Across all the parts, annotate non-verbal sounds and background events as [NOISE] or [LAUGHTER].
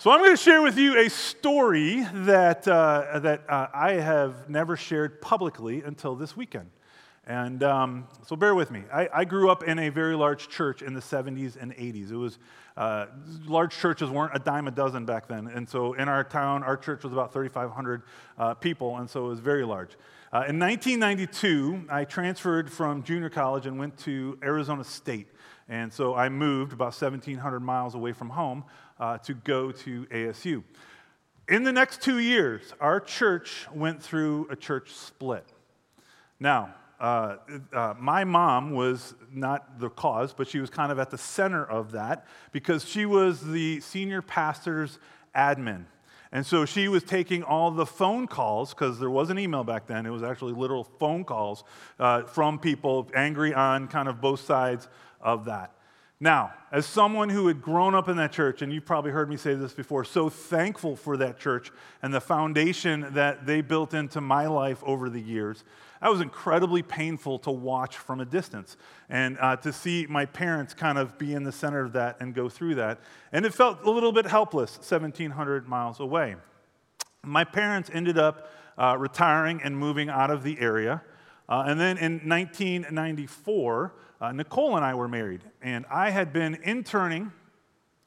So, I'm going to share with you a story that, uh, that uh, I have never shared publicly until this weekend. And um, so, bear with me. I, I, grew up in a very large church in the 70s and 80s. It was uh, large churches weren't a dime a dozen back then. And so, in our town, our church was about 3,500 uh, people, and so it was very large. Uh, in 1992, I transferred from junior college and went to Arizona State. And so I moved about 1,700 miles away from home uh, to go to ASU. In the next two years, our church went through a church split. Now, uh, uh, my mom was not the cause, but she was kind of at the center of that because she was the senior pastor's admin. And so she was taking all the phone calls, because there was an email back then, it was actually literal phone calls uh, from people angry on kind of both sides of that. Now, as someone who had grown up in that church, and you've probably heard me say this before, so thankful for that church and the foundation that they built into my life over the years, that was incredibly painful to watch from a distance and uh, to see my parents kind of be in the center of that and go through that. And it felt a little bit helpless 1,700 miles away. My parents ended up uh, retiring and moving out of the area. Uh, and then in 1994, uh, Nicole and I were married, and I had been interning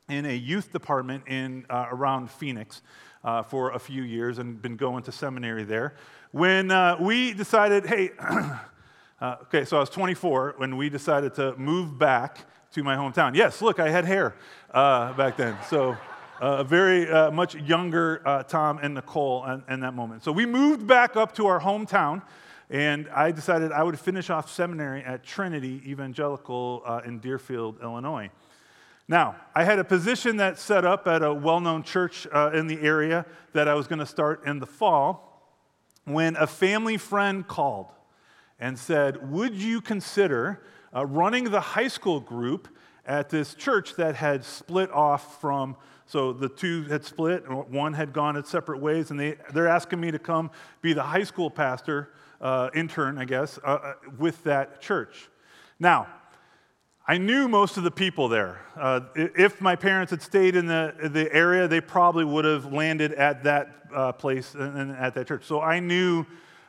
in a youth department in uh, around Phoenix uh, for a few years and been going to seminary there. When uh, we decided, hey, [CLEARS THROAT] uh, okay, so I was 24 when we decided to move back to my hometown. Yes, look, I had hair back then, so. Uh, a very uh, much younger uh, Tom and Nicole in, in, that moment. So we moved back up to our hometown, and I decided I would finish off seminary at Trinity Evangelical uh, in Deerfield, Illinois. Now, I had a position that set up at a well known church uh, in the area that I was going to start in the fall when a family friend called and said, Would you consider uh, running the high school group at this church that had split off from? So the two had split, one had gone its separate ways, and they, they're asking me to come be the high school pastor uh, intern, I guess, uh, uh, with that church. Now, I knew most of the people there. Uh, if my parents had stayed in the, the area, they probably would have landed at that uh, place and, at that church. So I knew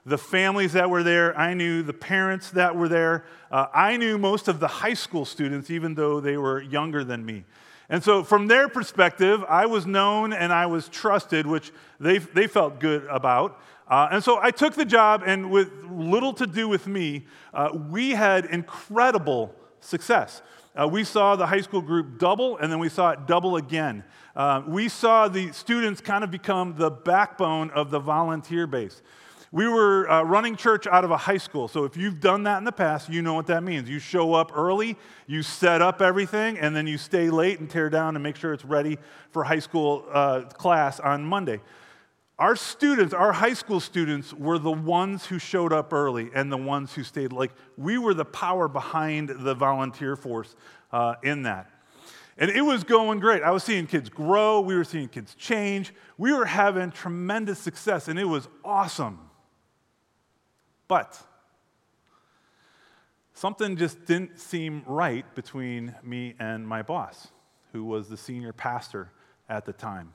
the families that were there. I knew the parents that were there. Uh, I knew most of the high school students, even though they were younger than me. And so, from their perspective, I was known and I was trusted, which they, they felt good about. Uh, and so I took the job, and with little to do with me, uh, we had incredible success. Uh, we saw the high school group double, and then we saw it double again. Uh, we saw the students kind of become the backbone of the volunteer base. We were uh, running church out of a high school, so if you've done that in the past, you know what that means. You show up early, you set up everything, and then you stay late and tear down and make sure it's ready for high school uh, class on Monday. Our students, our high school students, were the ones who showed up early and the ones who stayed. Like, we were the power behind the volunteer force uh, in that. And it was going great. I was seeing kids grow, we were seeing kids change, we were having tremendous success, and it was awesome. But something just didn't seem right between me and my boss, who was the senior pastor at the time.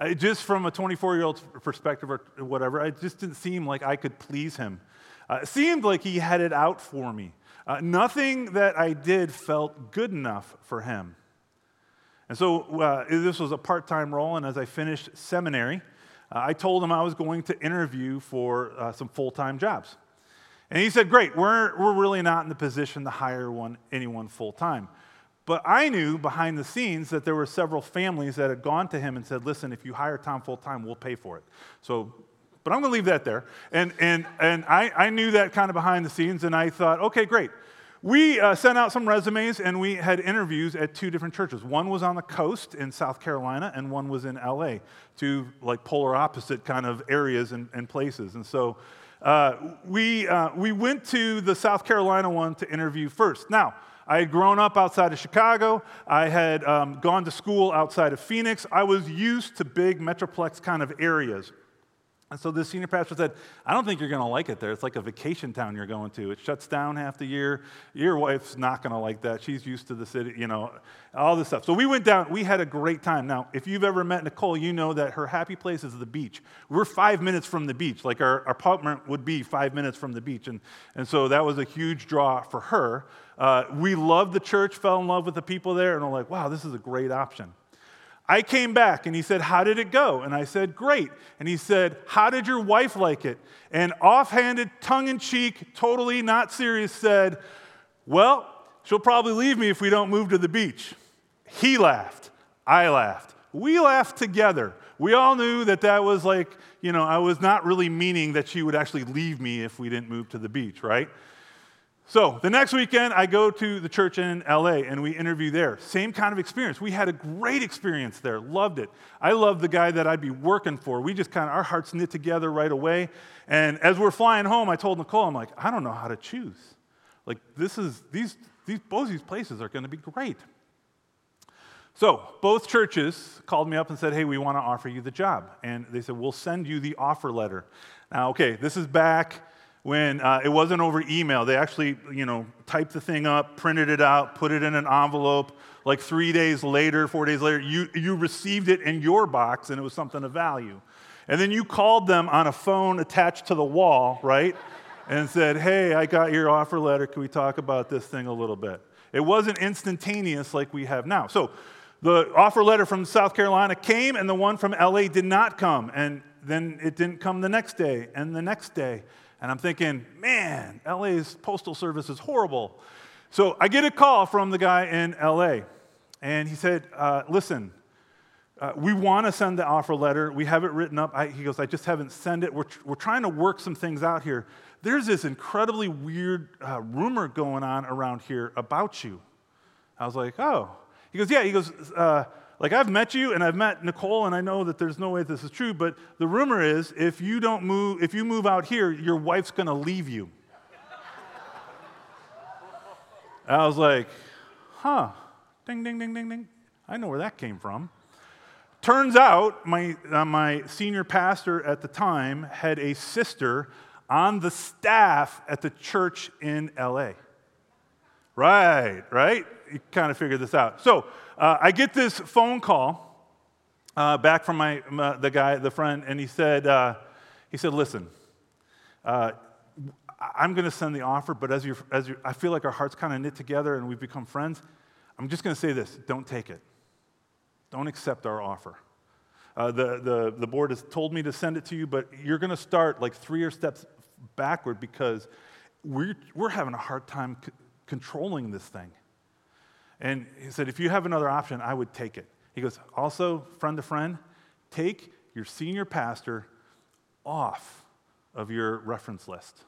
Uh, just from a 24 year old perspective or whatever, it just didn't seem like I could please him. Uh, it seemed like he had it out for me. Uh, nothing that I did felt good enough for him. And so uh, this was a part time role, and as I finished seminary, uh, I told him I was going to interview for uh, some full time jobs. And he said, Great, we're, we're really not in the position to hire one, anyone full time. But I knew behind the scenes that there were several families that had gone to him and said, listen, if you hire Tom full time, we'll pay for it. So, but I'm going to leave that there. And, and, and I, I knew that kind of behind the scenes, and I thought, okay, great. We uh, sent out some resumes and we had interviews at two different churches. One was on the coast in South Carolina, and one was in LA, two like polar opposite kind of areas and, and places. And so uh, we, uh, we went to the South Carolina one to interview first. Now, I had grown up outside of Chicago. I had um, gone to school outside of Phoenix. I was used to big metroplex kind of areas. And so the senior pastor said, I don't think you're going to like it there. It's like a vacation town you're going to. It shuts down half the year. Your wife's not going to like that. She's used to the city, you know, all this stuff. So we went down. We had a great time. Now, if you've ever met Nicole, you know that her happy place is the beach. We're five minutes from the beach. Like our, our apartment would be five minutes from the beach. And, and so that was a huge draw for her. Uh, we loved the church, fell in love with the people there, and we're like, wow, this is a great option. I came back and he said, How did it go? And I said, Great. And he said, How did your wife like it? And offhanded, tongue in cheek, totally not serious, said, Well, she'll probably leave me if we don't move to the beach. He laughed. I laughed. We laughed together. We all knew that that was like, you know, I was not really meaning that she would actually leave me if we didn't move to the beach, right? So the next weekend, I go to the church in LA and we interview there. Same kind of experience. We had a great experience there, loved it. I loved the guy that I'd be working for. We just kind of, our hearts knit together right away. And as we're flying home, I told Nicole, I'm like, I don't know how to choose. Like, this is, these, these, both these places are going to be great. So both churches called me up and said, hey, we want to offer you the job. And they said, we'll send you the offer letter. Now, okay, this is back when uh, it wasn't over email. They actually, you know, typed the thing up, printed it out, put it in an envelope. Like three days later, four days later, you, you received it in your box and it was something of value. And then you called them on a phone attached to the wall, right? and said, hey, I got your offer letter. Can we talk about this thing a little bit? It wasn't instantaneous like we have now. So the offer letter from South Carolina came and the one from LA did not come. And then it didn't come the next day and the next day. And I'm thinking, man, LA's postal service is horrible. So I get a call from the guy in LA, and he said, uh, listen, uh, we want to send the offer letter. We have it written up. I, he goes, I just haven't sent it. We're, tr- we're trying to work some things out here. There's this incredibly weird uh, rumor going on around here about you. I was like, oh. He goes, yeah. He goes, uh, like, I've met you and I've met Nicole, and I know that there's no way this is true, but the rumor is if you don't move, if you move out here, your wife's gonna leave you. I was like, huh, ding, ding, ding, ding, ding. I know where that came from. Turns out, my, uh, my senior pastor at the time had a sister on the staff at the church in LA. Right, right? Kind of figured this out. So, uh, I get this phone call uh, back from my, my, the guy, the friend, and he said, uh, he said, listen, uh, I'm going to send the offer, but as, you as you I feel like our hearts kind of knit together and we've become friends. I'm just going to say this don't take it. Don't accept our offer. Uh, the, the, the board has told me to send it to you, but you're going to start like three or steps backward because we're, we're having a hard time c- controlling this thing. And he said, if you have another option, I would take it. He goes, also, friend to friend, take your senior pastor off of your reference list.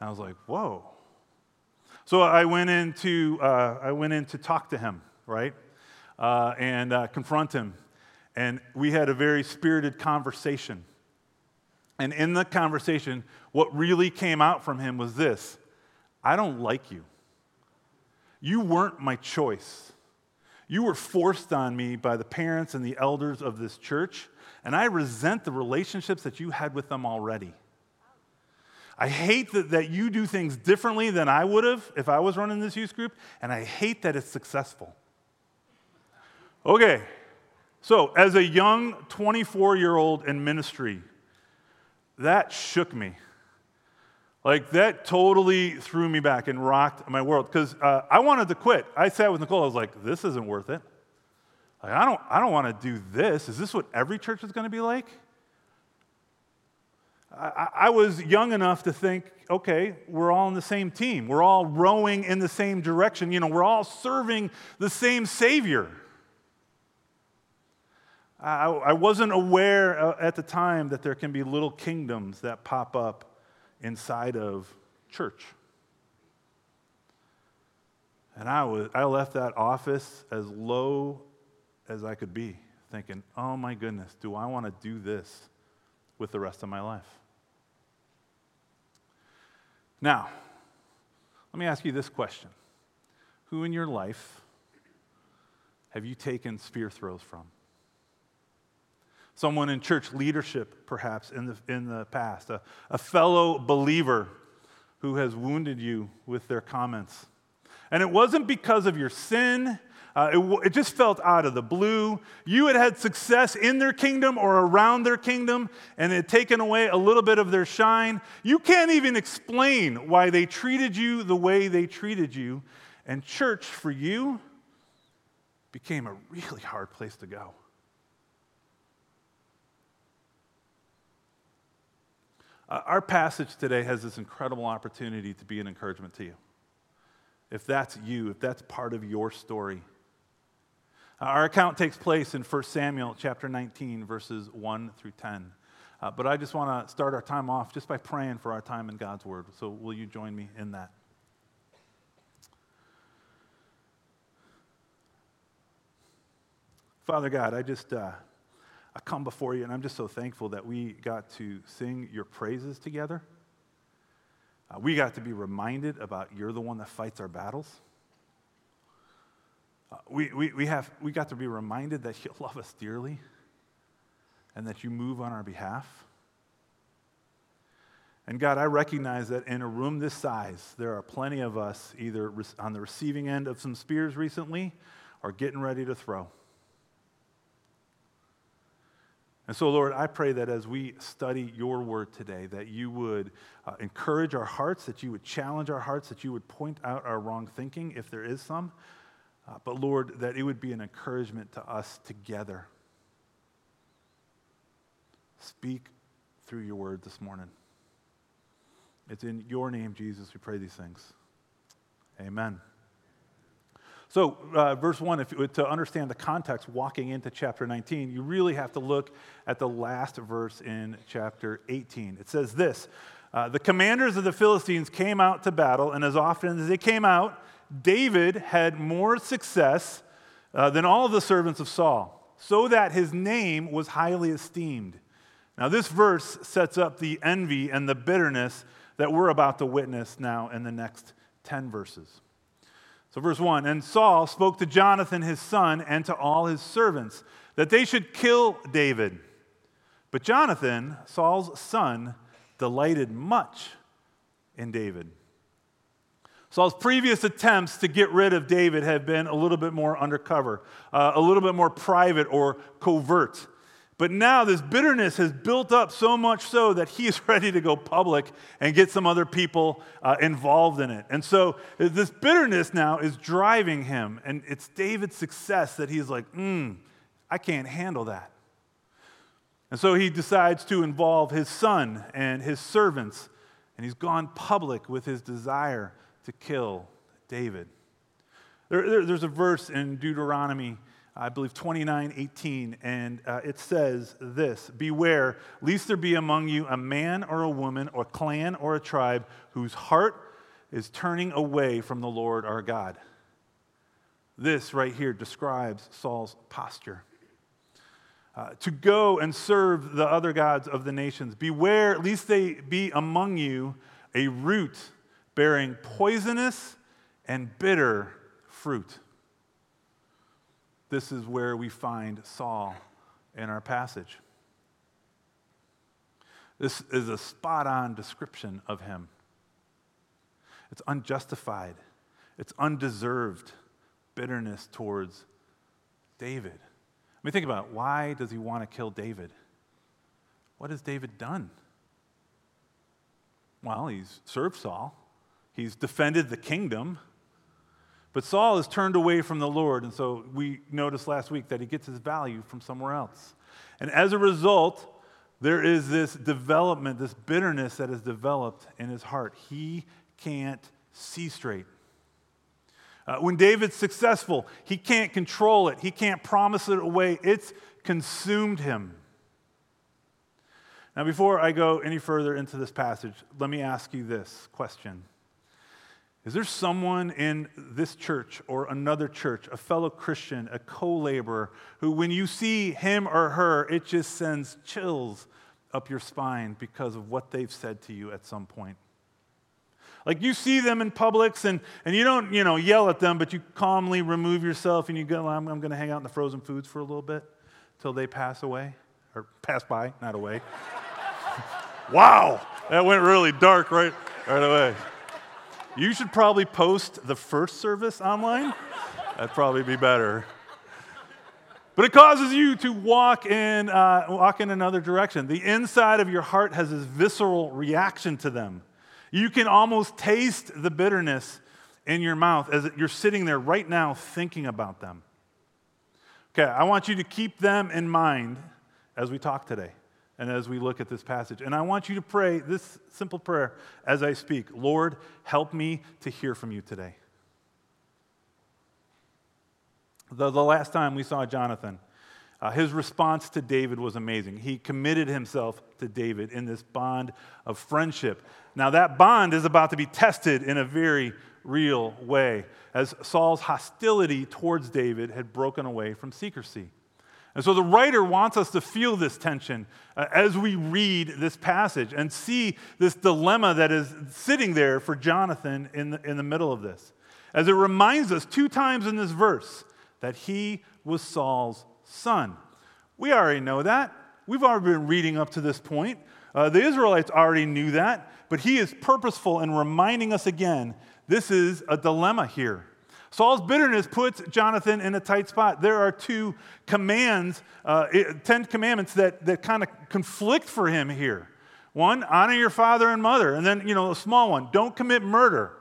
And I was like, whoa. So I went in to, uh, I went in to talk to him, right? Uh, and uh, confront him. And we had a very spirited conversation. And in the conversation, what really came out from him was this I don't like you. You weren't my choice. You were forced on me by the parents and the elders of this church, and I resent the relationships that you had with them already. I hate that, that you do things differently than I would have if I was running this youth group, and I hate that it's successful. Okay, so as a young 24 year old in ministry, that shook me. Like that totally threw me back and rocked my world because uh, I wanted to quit. I sat with Nicole. I was like, "This isn't worth it. Like, I don't, I don't want to do this. Is this what every church is going to be like?" I, I was young enough to think, okay, we're all in the same team. We're all rowing in the same direction. You know, we're all serving the same Savior. I, I wasn't aware uh, at the time that there can be little kingdoms that pop up inside of church. And I, was, I left that office as low as I could be, thinking, oh my goodness, do I want to do this with the rest of my life? Now, let me ask you this question Who in your life have you taken spear throws from? Someone in church leadership, perhaps, in the, in the past, a, a fellow believer who has wounded you with their comments. And it wasn't because of your sin. Uh, it, it, just felt out of the blue. You had had success in their kingdom or around their kingdom, and it had taken away a little bit of their shine. You can't even explain why they treated you the way they treated you. And church, for you, became a really hard place to go. Our passage today has this incredible opportunity to be an encouragement to you. If that's you, if that's part of your story. Uh, our account takes place in 1 Samuel chapter 19, verses 1 through 10. Uh, but I just want to start our time off just by praying for our time in God's Word. So, will you join me in that? Father God, I just. Uh, I come before you, and I'm just so thankful that we got to sing your praises together. Uh, we got to be reminded about you're the one that fights our battles. Uh, we, we, we, have, we got to be reminded that you [LAUGHS] love us dearly and that you move on our behalf. And God, I recognize that in a room this size, there are plenty of us either on the receiving end of some spears recently or getting ready to throw. And so, Lord, I pray that as we study your word today, that you would uh, encourage our hearts, that you would challenge our hearts, that you would point out our wrong thinking, if there is some. Uh, but, Lord, that it would be an encouragement to us together. Speak through your word this morning. It's in your name, Jesus, we pray these things. Amen. So, uh, verse 1, if, to understand the context walking into chapter 19, you really have to look at the last verse in chapter 18. It says this uh, The commanders of the Philistines came out to battle, and as often as they came out, David had more success uh, than all the servants of Saul, so that his name was highly esteemed. Now, this verse sets up the envy and the bitterness that we're about to witness now in the next 10 verses. So, verse 1 And Saul spoke to Jonathan his son and to all his servants that they should kill David. But Jonathan, Saul's son, delighted much in David. Saul's previous attempts to get rid of David have been a little bit more undercover, uh, a little bit more private or covert. But now this bitterness has built up so much so that he is [LAUGHS] ready to go public and get some other people uh, involved in it. And so uh, this bitterness now is driving him. And it's David's success that he's like, hmm, I can't handle that. And so he decides to involve his son and his servants. And he's gone public with his desire to kill David. There, there, there's a verse in Deuteronomy I believe 29, 18, and uh, it says this Beware, lest there be among you a man or a woman or clan or a tribe whose heart is turning away from the Lord our God. This right here describes Saul's posture. Uh, to go and serve the other gods of the nations. Beware, lest they be among you a root bearing poisonous and bitter fruit. This is where we find Saul in our passage. This is a spot on description of him. It's unjustified, it's undeserved bitterness towards David. I mean, think about it. Why does he want to kill David? What has David done? Well, he's served Saul, he's defended the kingdom. But Saul has turned away from the Lord, and so we noticed last week that he gets his value from somewhere else. And as a result, there is this development, this bitterness that has developed in his heart. He can't see straight. Uh, when David's successful, he can't control it, he can't promise it away. It's consumed him. Now, before I go any further into this passage, let me ask you this question is there someone in this church or another church, a fellow Christian, a co laborer, who, when you see him or her, it just sends chills up your spine because of what they've said to you at some point? Like you see them in Publix and, and you don't, you know, yell at them, but you calmly remove yourself and you go, I'm, I'm going to hang out in the frozen foods for a little bit till they pass away, or pass by, not away. [LAUGHS] wow, that went really dark right, right away. You should probably post the first service online. That'd probably be better. But it causes you to walk in, uh, walk in another direction. The inside of your heart has this visceral reaction to them. You can almost taste the bitterness in your mouth as you're sitting there right now thinking about them. Okay, I want you to keep them in mind as we talk today and as we look at this passage. And I want you to pray this simple prayer as I speak Lord, help me to hear from you today. The, the last time we saw Jonathan, uh, his response to David was amazing. He committed himself to David in this bond of friendship. Now, that bond is about to be tested in a very real way, as Saul's hostility towards David had broken away from secrecy. And so the writer wants us to feel this tension uh, as we read this passage and see this dilemma that is sitting there for Jonathan in the, in the middle of this. As it reminds us two times in this verse that he was Saul's son. We already know that. We've already been reading up to this point. Uh, the Israelites already knew that, but he is purposeful in reminding us again this is a dilemma here. Saul's bitterness puts Jonathan in a tight spot. There are two commands, uh, Ten Commandments, that, that kind of conflict for him here. One, honor your father and mother. And then, you know, a small one, don't commit murder.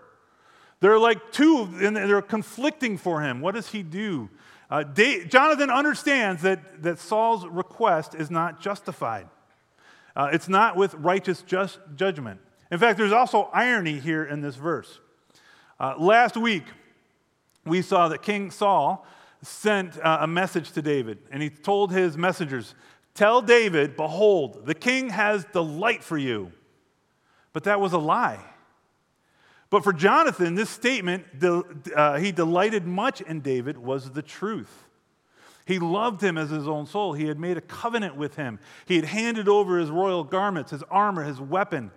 They're like two, and they're conflicting for him. What does he do? Uh, Jonathan understands that, that Saul's request is not justified. Uh, it's not with righteous just judgment. In fact, there's also irony here in this verse. Uh, last week, we saw that King Saul sent uh, a message to David, and he told his messengers, Tell David, behold, the king has delight for you. But that was a lie. But for Jonathan, this statement, uh, he delighted much in David, was the truth. He loved him as his own soul. He had made a covenant with him. He had handed over his royal garments, his armor, his weapon.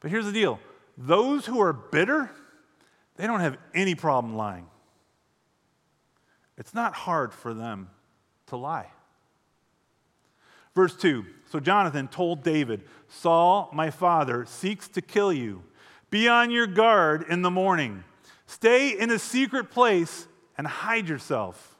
But here's the deal those who are bitter, they don't have any problem lying. It's not hard for them to lie. Verse 2 So Jonathan told David, Saul, my father, seeks to kill you. Be on your guard in the morning. Stay in a secret place and hide yourself.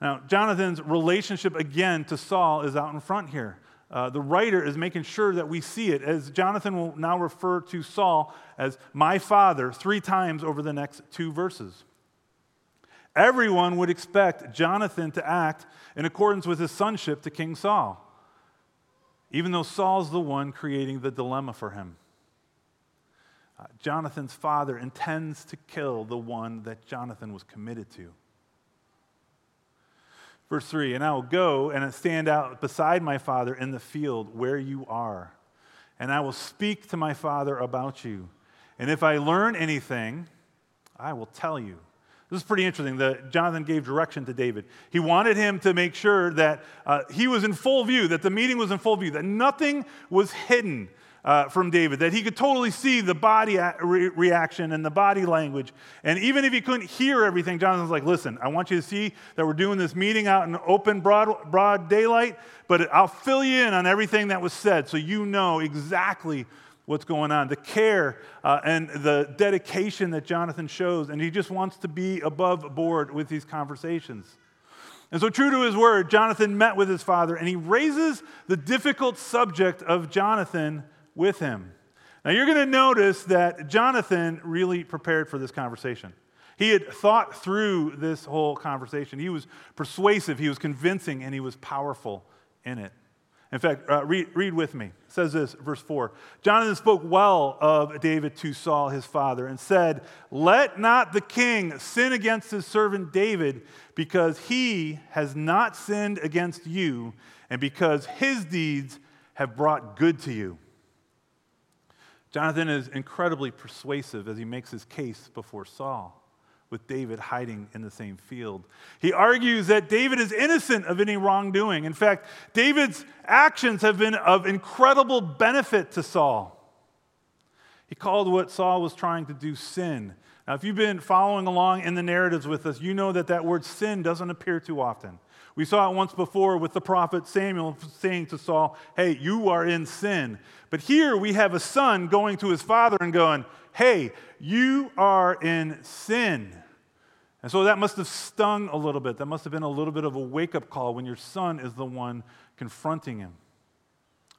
Now, Jonathan's relationship again to Saul is out in front here. Uh, the writer is making sure that we see it, as Jonathan will now refer to Saul as my father three times over the next two verses. Everyone would expect Jonathan to act in accordance with his sonship to King Saul, even though Saul's the one creating the dilemma for him. Uh, Jonathan's father intends to kill the one that Jonathan was committed to. Verse 3 And I will go and stand out beside my father in the field where you are, and I will speak to my father about you. And if I learn anything, I will tell you. This is pretty interesting that Jonathan gave direction to David. He wanted him to make sure that uh, he was in full view, that the meeting was in full view, that nothing was hidden uh, from David, that he could totally see the body re- reaction and the body language. And even if he couldn't hear everything, Jonathan's like, listen, I want you to see that we're doing this meeting out in open, broad, broad daylight, but I'll fill you in on everything that was said so you know exactly what's going on, the care uh, and the dedication that Jonathan shows, and he just wants to be above board with these conversations. And so, true to his word, Jonathan met with his father, and he raises the difficult subject of Jonathan with him. Now, you're going to notice that Jonathan really prepared for this conversation. He had thought through this whole conversation. He was persuasive, he was convincing, and he was powerful in it. In fact, uh, read, read with me. It says this, verse 4. Jonathan spoke well of David to Saul, his father, and said, Let not the king sin against his servant David, because he has not sinned against you, and because his deeds have brought good to you. Jonathan is incredibly persuasive as he makes his case before Saul, with David hiding in the same field. He argues that David is innocent of any wrongdoing. In fact, David's actions have been of incredible benefit to Saul. He called what Saul was trying to do sin. Now, if you've been following along in the narratives with us, you know that that word sin doesn't appear too often. We saw it once before with the prophet Samuel saying to Saul, Hey, you are in sin. But here we have a son going to his father and going, Hey, you are in sin. And so that must have stung a little bit. That must have been a little bit of a wake up call when your son is the one confronting him.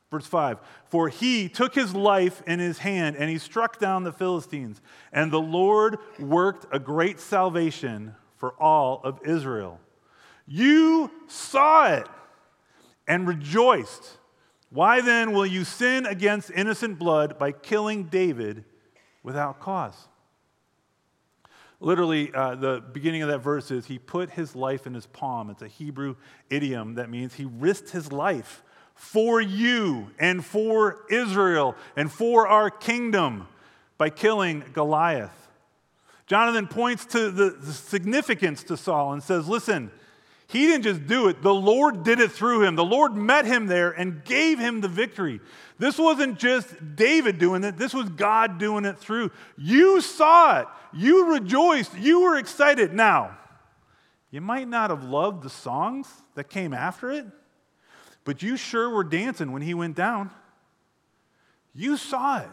Verse 5 For he took his life in his hand and he struck down the Philistines, and the Lord worked a great salvation for all of Israel. You saw it and rejoiced. Why then will you sin against innocent blood by killing David without cause? Literally, uh, the beginning of that verse is he put his life in his palm. It's a Hebrew idiom that means he risked his life for you and for Israel and for our kingdom by killing Goliath. Jonathan points to the, the significance to Saul and says, Listen, he didn't just do it, the Lord did it through him. The Lord met him there and gave him the victory. This wasn't just David doing it, this was God doing it through. You saw it, you rejoiced, you were excited. Now, you might not have loved the songs that came after it, but you sure were dancing when he went down. You saw it.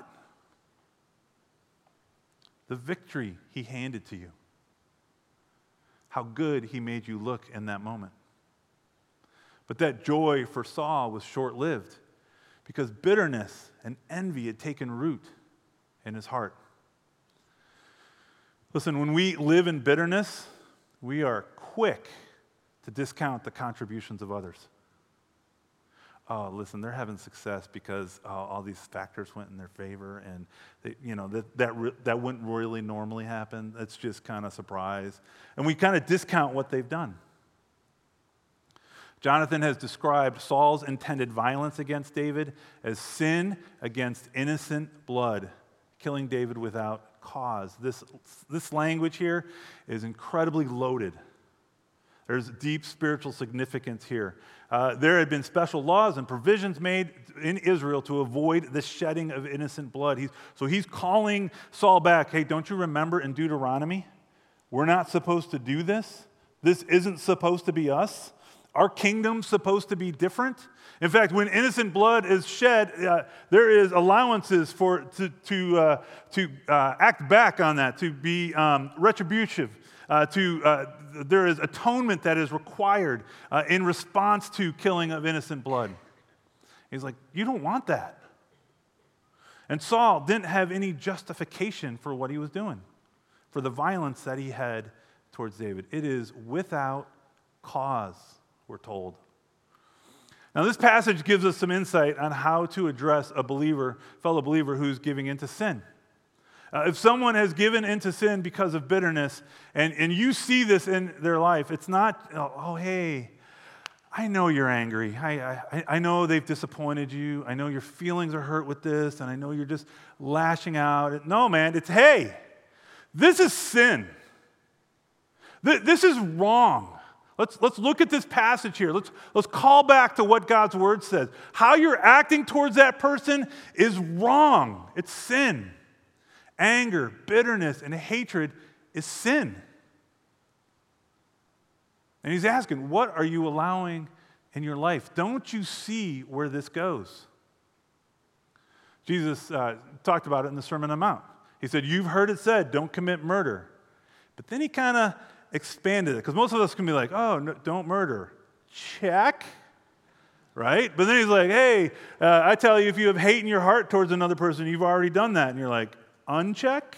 The victory he handed to you. How good he made you look in that moment. But that joy for Saul was short lived because bitterness and envy had taken root in his heart. Listen, when we live in bitterness, we are quick to discount the contributions of others oh, listen, they're having success because uh, all these factors went in their favor, and they, you know that that re- that wouldn't really normally happen. That's just kind of surprise, and we kind of discount what they've done. Jonathan has described Saul's intended violence against David as sin against innocent blood, killing David without cause. This, this language here is incredibly loaded. There's deep spiritual significance here. Uh, there had been special laws and provisions made in Israel to avoid the shedding of innocent blood. He's, so he's calling Saul back hey, don't you remember in Deuteronomy? We're not supposed to do this. This isn't supposed to be us. Our kingdom's supposed to be different. In fact, when innocent blood is shed, uh, there is allowances for to to uh, to uh, act back on that, to be um, retributive, uh, to uh, there is atonement that is required uh, in response to killing of innocent blood. He's like, You don't want that. And Saul didn't have any justification for what he was doing, for the violence that he had towards David. It is without cause, we're told. Now, this passage gives us some insight on how to address a believer, fellow believer who's giving into sin. Uh, if someone has given into sin because of bitterness, and, and you see this in their life, it's not, oh, oh hey, I know you're angry. I, I, I know they've disappointed you. I know your feelings are hurt with this, and I know you're just lashing out. No, man, it's hey, this is sin. This is wrong. Let's, let's look at this passage here. Let's, let's call back to what God's word says. How you're acting towards that person is wrong, it's sin. Anger, bitterness, and hatred is sin. And he's asking, What are you allowing in your life? Don't you see where this goes? Jesus uh, talked about it in the Sermon on the Mount. He said, You've heard it said, don't commit murder. But then he kind of expanded it, because most of us can be like, Oh, no, don't murder. Check. Right? But then he's like, Hey, uh, I tell you, if you have hate in your heart towards another person, you've already done that. And you're like, uncheck,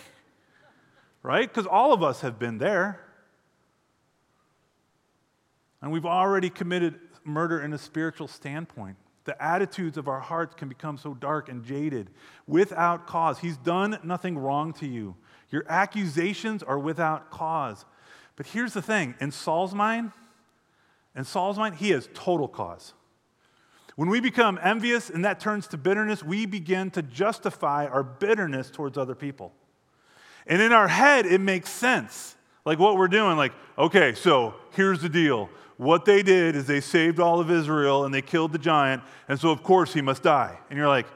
right? Because all of us have been there. And we've already committed murder in a spiritual standpoint. The attitudes of our hearts can become so dark and jaded without cause. He's done nothing wrong to you. Your accusations are without cause. But here's the thing in Saul's mind, in Saul's mind, he has total cause. When we become envious and that turns to bitterness, we begin to justify our bitterness towards other people. And in our head, it makes sense. Like what we're doing, like, okay, so here's the deal. What they did is they saved all of Israel and they killed the giant, and so of course he must die. And you're like,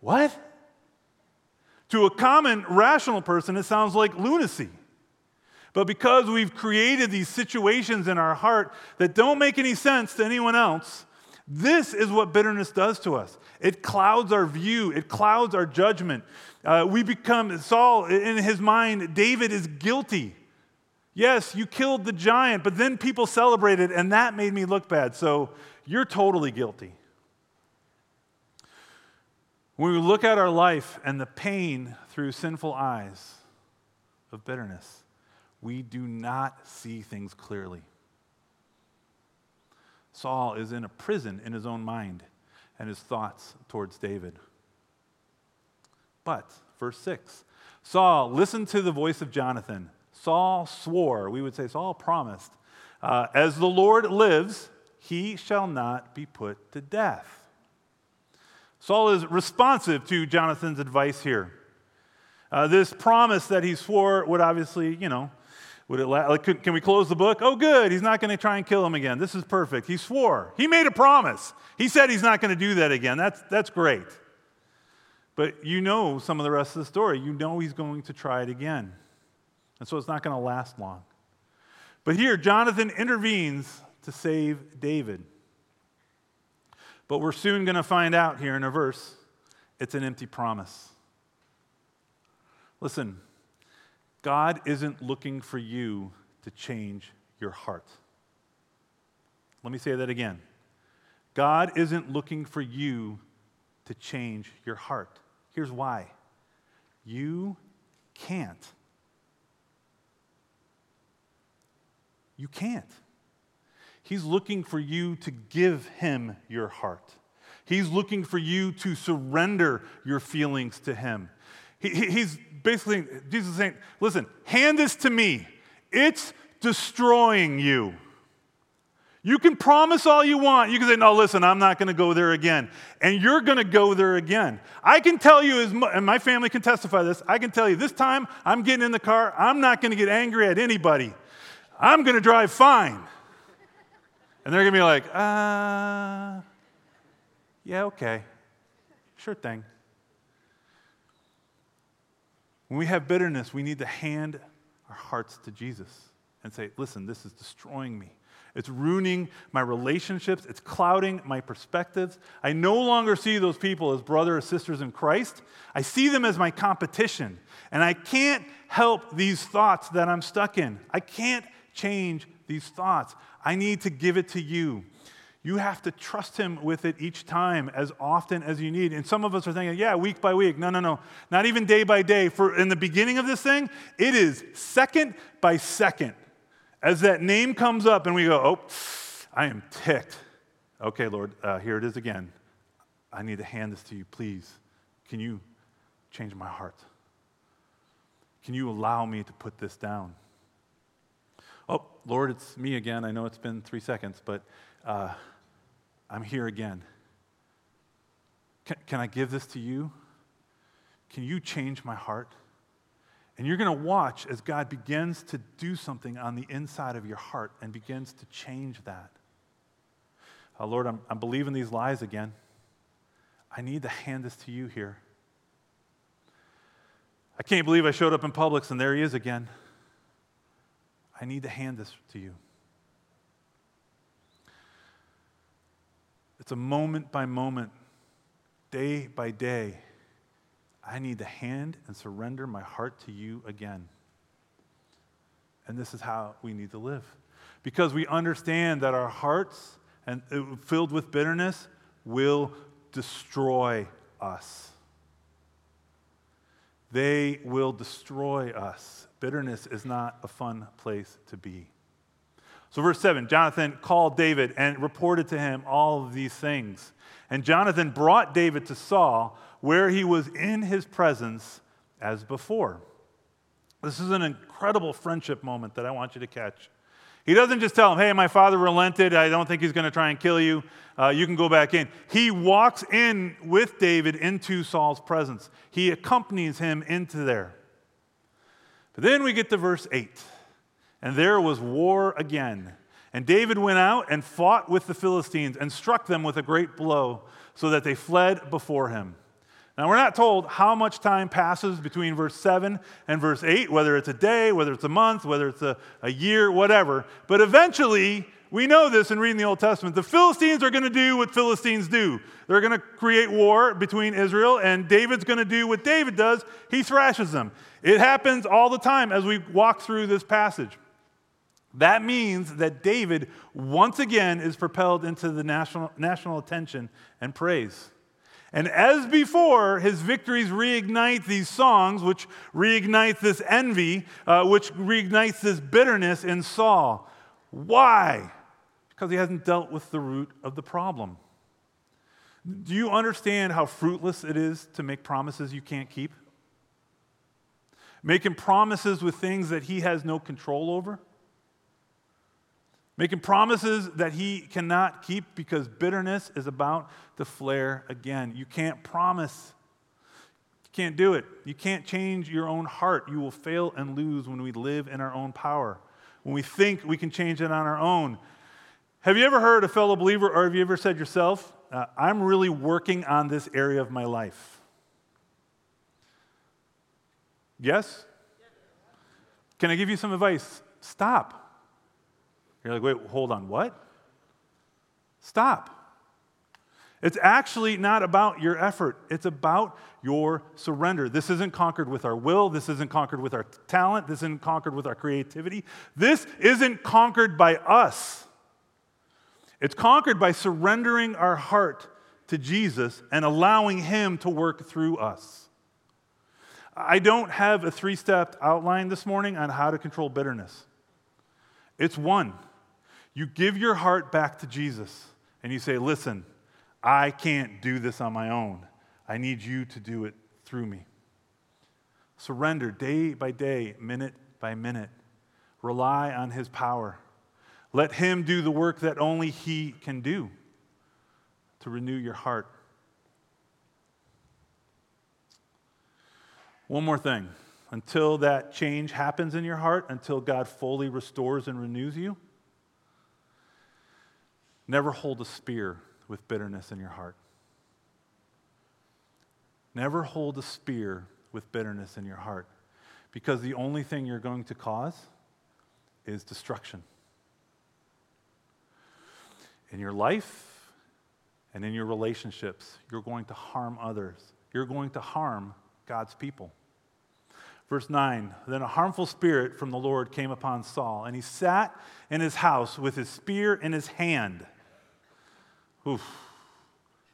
what? To a common rational person, it sounds like lunacy. But because we've created these situations in our heart that don't make any sense to anyone else, this is what bitterness does to us. It clouds our view, it clouds our judgment. Uh, we become, Saul, in his mind, David is guilty. Yes, you killed the giant, but then people celebrated, and that made me look bad. So you're totally guilty. When we look at our life and the pain through sinful eyes of bitterness, we do not see things clearly. Saul is in a prison in his own mind and his thoughts towards David. But, verse 6 Saul listened to the voice of Jonathan. Saul swore, we would say Saul promised, uh, as the Lord lives, he shall not be put to death. Saul is responsive to Jonathan's advice here. Uh, this promise that he swore would obviously, you know, would it la- like, can we close the book? Oh, good. He's not going to try and kill him again. This is perfect. He swore. He made a promise. He said he's not going to do that again. That's, that's great. But you know some of the rest of the story. You know he's going to try it again. And so it's not going to last long. But here, Jonathan intervenes to save David. But we're soon going to find out here in a verse it's an empty promise. Listen, God isn't looking for you to change your heart. Let me say that again. God isn't looking for you to change your heart. Here's why you can't. You can't. He's looking for you to give him your heart. He's looking for you to surrender your feelings to him. He, he's basically, Jesus saying, listen, hand this to me. It's destroying you. You can promise all you want. You can say, no, listen, I'm not going to go there again. And you're going to go there again. I can tell you, and my family can testify this, I can tell you this time I'm getting in the car, I'm not going to get angry at anybody. I'm going to drive fine. And they're going to be like, uh, yeah, okay. Sure thing. When we have bitterness, we need to hand our hearts to Jesus and say, listen, this is destroying me. It's ruining my relationships. It's clouding my perspectives. I no longer see those people as brothers or sisters in Christ. I see them as my competition. And I can't help these thoughts that I'm stuck in. I can't change these thoughts. I need to give it to you. You have to trust Him with it each time as often as you need. And some of us are thinking, yeah, week by week. No, no, no. Not even day by day. For in the beginning of this thing, it is second by second. As that name comes up and we go, oh, I am ticked. Okay, Lord, uh, here it is again. I need to hand this to you. Please, can you change my heart? Can you allow me to put this down? Oh, Lord, it's me again. I know it's been three seconds, but uh, I'm here again. Can, can I give this to you? Can you change my heart? And you're going to watch as God begins to do something on the inside of your heart and begins to change that. Uh, Lord, I'm, I'm believing these lies again. I need to hand this to you here. I can't believe I showed up in Publix and there he is again. I need to hand this to you. It's a moment by moment, day by day. I need to hand and surrender my heart to you again. And this is how we need to live. Because we understand that our hearts and uh, filled with bitterness will destroy us. They will destroy us. Bitterness is not a fun place to be. So, verse 7 Jonathan called David and reported to him all of these things. And Jonathan brought David to Saul, where he was in his presence as before. This is an incredible friendship moment that I want you to catch. He doesn't just tell him, hey, my father relented. I don't think he's going to try and kill you. Uh, you can go back in. He walks in with David into Saul's presence, he accompanies him into there. But then we get to verse 8. And there was war again. And David went out and fought with the Philistines and struck them with a great blow so that they fled before him. Now, we're not told how much time passes between verse 7 and verse 8, whether it's a day, whether it's a month, whether it's a, a year, whatever. But eventually, we know this in reading the Old Testament. The Philistines are going to do what Philistines do. They're going to create war between Israel, and David's going to do what David does. He thrashes them. It happens all the time as we walk through this passage. That means that David once again is propelled into the national, national attention and praise. And as before, his victories reignite these songs, which reignites this envy, uh, which reignites this bitterness in Saul. Why? Because he hasn't dealt with the root of the problem. Do you understand how fruitless it is to make promises you can't keep? Making promises with things that he has no control over? Making promises that he cannot keep because bitterness is about to flare again. You can't promise. You can't do it. You can't change your own heart. You will fail and lose when we live in our own power, when we think we can change it on our own. Have you ever heard a fellow believer, or have you ever said yourself, uh, I'm really working on this area of my life? Yes? Can I give you some advice? Stop. You're like, wait, hold on, what? Stop. It's actually not about your effort, it's about your surrender. This isn't conquered with our will, this isn't conquered with our talent, this isn't conquered with our creativity. This isn't conquered by us. It's conquered by surrendering our heart to Jesus and allowing Him to work through us. I don't have a three step outline this morning on how to control bitterness. It's one. You give your heart back to Jesus and you say, Listen, I can't do this on my own. I need you to do it through me. Surrender day by day, minute by minute. Rely on His power. Let Him do the work that only He can do to renew your heart. One more thing. Until that change happens in your heart, until God fully restores and renews you, Never hold a spear with bitterness in your heart. Never hold a spear with bitterness in your heart because the only thing you're going to cause is destruction. In your life and in your relationships, you're going to harm others. You're going to harm God's people. Verse 9 Then a harmful spirit from the Lord came upon Saul, and he sat in his house with his spear in his hand. Oof.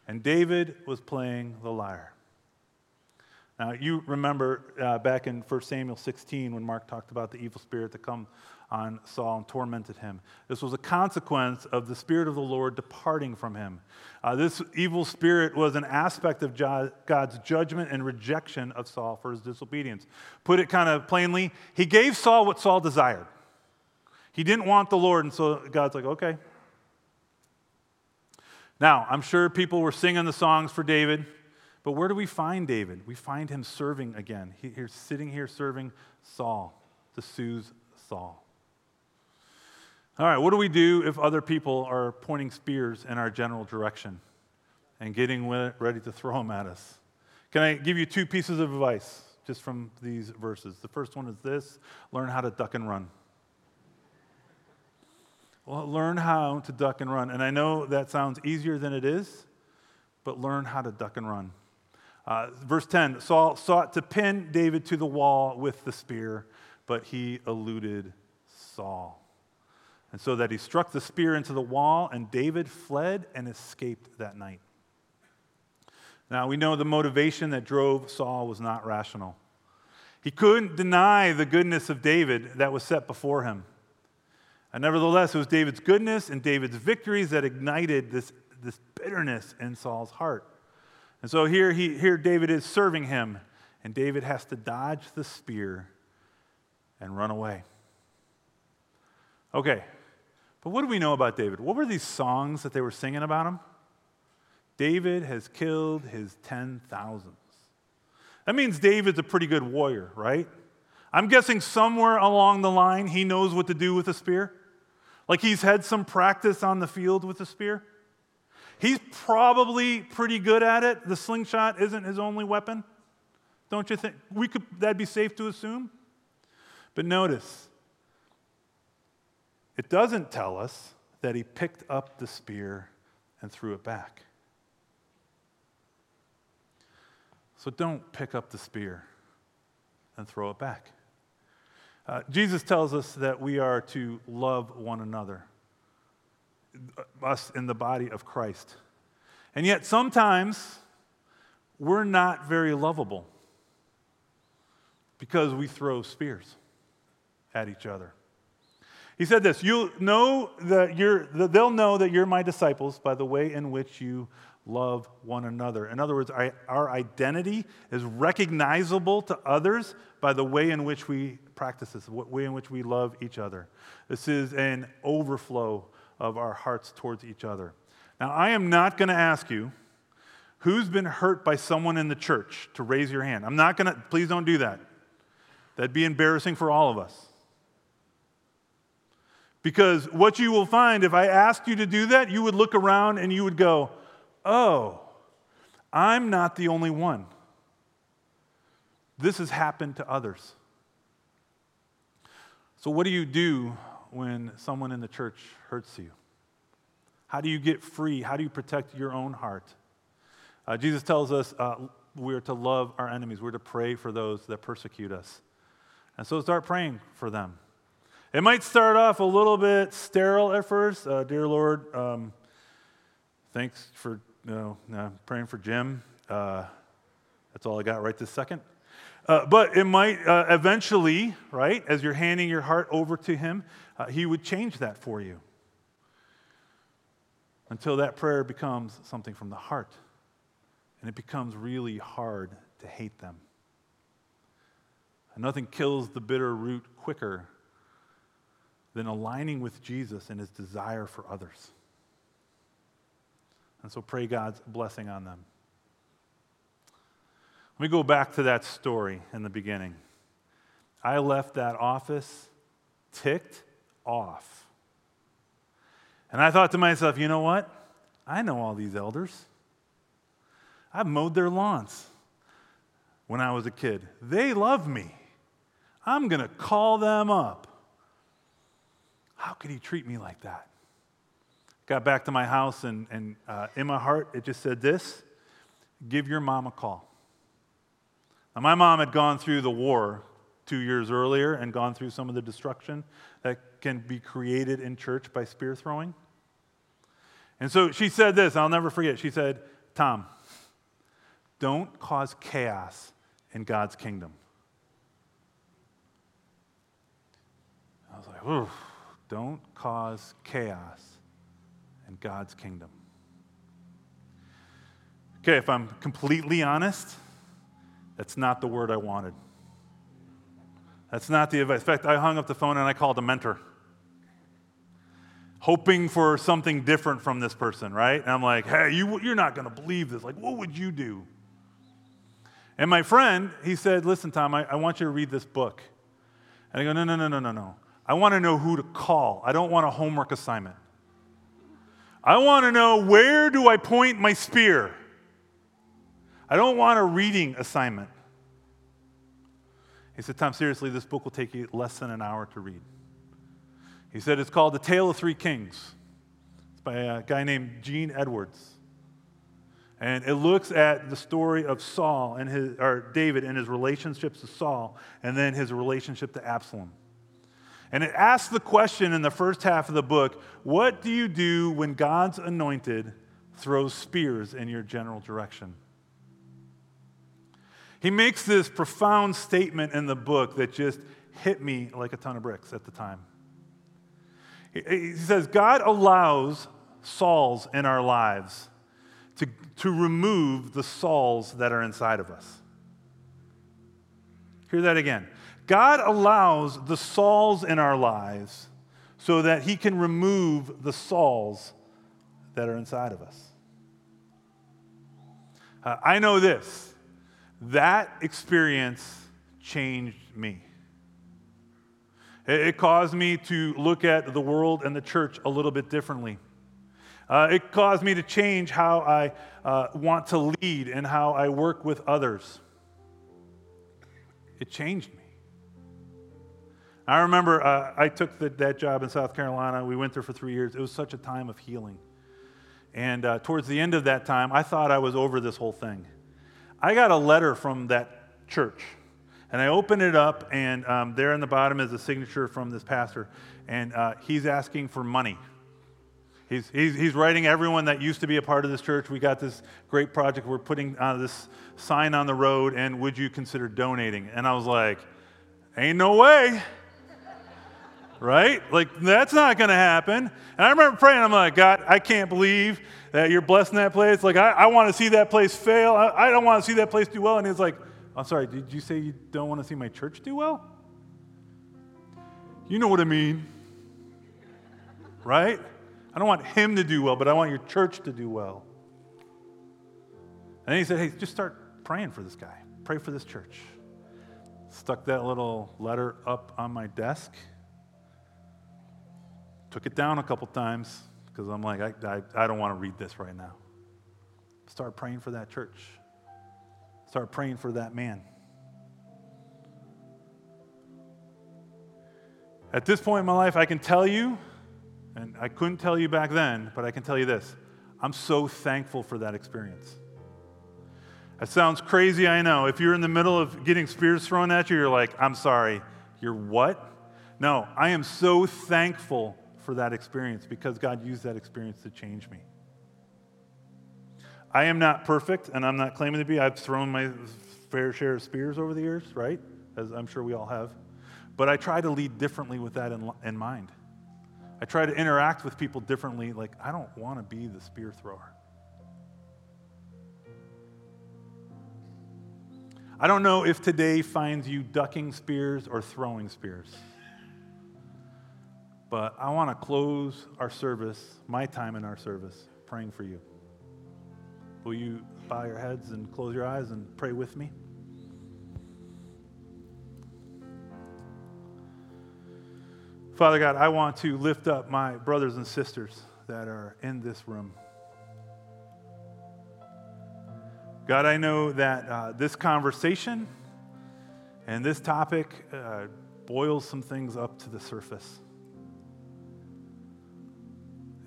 And David was playing the lyre. Now, you remember uh, back in 1 Samuel 16 when Mark talked about the evil spirit that come on Saul and tormented him. This was a consequence of the Spirit of the Lord departing from him. Uh, this evil spirit was an aspect of God's judgment and rejection of Saul for his disobedience. Put it kind of plainly, he gave Saul what Saul desired. He didn't want the Lord, and so God's like, okay, now, I'm sure people were singing the songs for David, but where do we find David? We find him serving again. He, he's sitting here serving Saul to soothe Saul. All right, what do we do if other people are pointing spears in our general direction and getting ready to throw them at us? Can I give you two pieces of advice just from these verses? The first one is this learn how to duck and run. Learn how to duck and run. And I know that sounds easier than it is, but learn how to duck and run. Uh, verse 10 Saul sought to pin David to the wall with the spear, but he eluded Saul. And so that he struck the spear into the wall, and David fled and escaped that night. Now, we know the motivation that drove Saul was not rational. He couldn't deny the goodness of David that was set before him. And nevertheless, it was David's goodness and David's victories that ignited this, this bitterness in Saul's heart. And so here, he, here David is serving him, and David has to dodge the spear and run away. Okay, but what do we know about David? What were these songs that they were singing about him? David has killed his ten thousands. That means David's a pretty good warrior, right? I'm guessing somewhere along the line he knows what to do with a spear. Like he's had some practice on the field with a spear. He's probably pretty good at it. The slingshot isn't his only weapon. Don't you think? We could, that'd be safe to assume. But notice, it doesn't tell us that he picked up the spear and threw it back. So don't pick up the spear and throw it back. Uh, Jesus tells us that we are to love one another, us in the body of Christ. And yet, sometimes we're not very lovable because we throw spears at each other. He said this, you'll know that you're, they'll know that you're my disciples by the way in which you love one another. In other words, our identity is recognizable to others by the way in which we practice this, the way in which we love each other. This is an overflow of our hearts towards each other. Now, I am not going to ask you who's been hurt by someone in the church to raise your hand. I'm not going to, please don't do that. That'd be embarrassing for all of us. Because what you will find, if I asked you to do that, you would look around and you would go, oh, I'm not the only one. This has happened to others. So, what do you do when someone in the church hurts you? How do you get free? How do you protect your own heart? Uh, Jesus tells us uh, we're to love our enemies, we're to pray for those that persecute us. And so, start praying for them. It might start off a little bit sterile at first. Uh, dear Lord, um, thanks for you know, praying for Jim. Uh, that's all I got right this second. Uh, but it might uh, eventually, right, as you're handing your heart over to Him, uh, He would change that for you until that prayer becomes something from the heart and it becomes really hard to hate them. And nothing kills the bitter root quicker than aligning with Jesus and his desire for others. And so pray God's blessing on them. Let me go back to that story in the beginning. I left that office ticked off. And I thought to myself, you know what? I know all these elders. I've mowed their lawns when I was a kid. They love me. I'm going to call them up. How could he treat me like that? Got back to my house, and, and uh, in my heart, it just said this give your mom a call. Now, my mom had gone through the war two years earlier and gone through some of the destruction that can be created in church by spear throwing. And so she said this, I'll never forget. She said, Tom, don't cause chaos in God's kingdom. I was like, ooh. Don't cause chaos in God's kingdom. Okay, if I'm completely honest, that's not the word I wanted. That's not the advice. In fact, I hung up the phone and I called a mentor, hoping for something different from this person, right? And I'm like, hey, you, you're not going to believe this. Like, what would you do? And my friend, he said, listen, Tom, I, I want you to read this book. And I go, no, no, no, no, no, no. I want to know who to call. I don't want a homework assignment. I want to know where do I point my spear? I don't want a reading assignment. He said, Tom, seriously, this book will take you less than an hour to read. He said, it's called The Tale of Three Kings. It's by a guy named Gene Edwards. And it looks at the story of Saul and his, or David and his relationships to Saul, and then his relationship to Absalom. And it asks the question in the first half of the book what do you do when God's anointed throws spears in your general direction? He makes this profound statement in the book that just hit me like a ton of bricks at the time. He says, God allows Sauls in our lives to, to remove the Sauls that are inside of us. Hear that again. God allows the Sauls in our lives so that he can remove the Sauls that are inside of us. Uh, I know this that experience changed me. It, caused me to look at the world and the church a little bit differently. Uh, it caused me to change how I uh, want to lead and how I work with others. It changed me. I remember uh, I took the, that job in South Carolina. We went there for three years. It was such a time of healing. And uh, towards the end of that time, I thought I was over this whole thing. I got a letter from that church. And I opened it up, and um, there in the bottom is a signature from this pastor. And uh, he's asking for money. He's, he's, he's writing everyone that used to be a part of this church. We got this great project. We're putting uh, this sign on the road, and would you consider donating? And I was like, ain't no way right? Like, that's not going to happen. And I remember praying, I'm like, God, I can't believe that you're blessing that place. Like, I, I want to see that place fail. I, I don't want to see that place do well. And he's like, I'm sorry, did you say you don't want to see my church do well? You know what I mean, right? I don't want him to do well, but I want your church to do well. And he said, hey, just start praying for this guy. Pray for this church. Stuck that little letter up on my desk Took it down a couple times because I'm like, I, I, I don't want to read this right now. Start praying for that church. Start praying for that man. At this point in my life, I can tell you, and I couldn't tell you back then, but I can tell you this I'm so thankful for that experience. That sounds crazy, I know. If you're in the middle of getting spears thrown at you, you're like, I'm sorry, you're what? No, I am so thankful for that experience because God used that experience to change me. I am not perfect, and I'm not claiming to be. I've thrown my fair share of spears over the years, right? As I'm sure we all have. But I try to lead differently with that in, in mind. I try to interact with people differently. Like, I don't want to be the spear thrower. I don't know if today finds you ducking spears or throwing spears. But I want to close our service, my time in our service, praying for you. Will you bow your heads and close your eyes and pray with me? Father God, I want to lift up my brothers and sisters that are in this room. God, I know that uh, this conversation and this topic uh, boils some things up to the surface.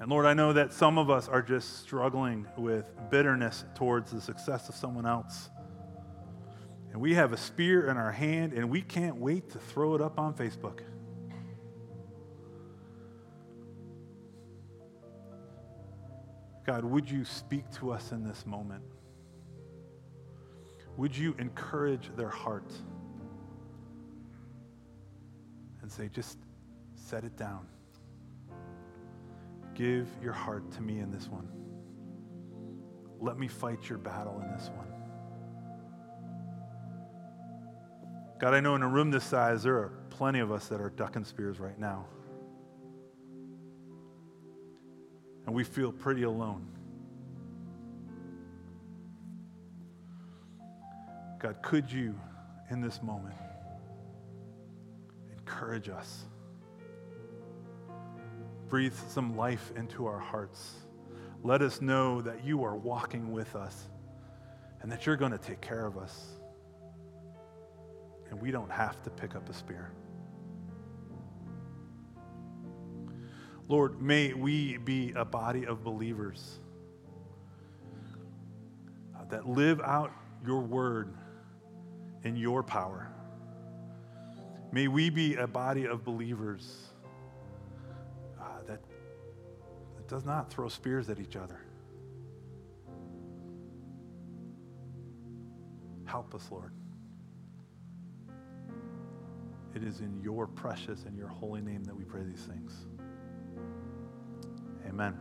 And Lord, I know that some of us are just struggling with bitterness towards the success of someone else. And we have a spear in our hand and we can't wait to throw it up on Facebook. God, would you speak to us in this moment? Would you encourage their heart and say, just set it down? Give your heart to me in this one. Let me fight your battle in this one. God, I know in a room this size, there are plenty of us that are ducking spears right now. And we feel pretty alone. God, could you, in this moment, encourage us? Breathe some life into our hearts. Let us know that you are walking with us and that you're going to take care of us. And we don't have to pick up a spear. Lord, may we be a body of believers uh, that live out your word in your power. May we be a body of believers does not throw spears at each other. Help us, Lord. It is in your precious and your holy name that we pray these things. Amen.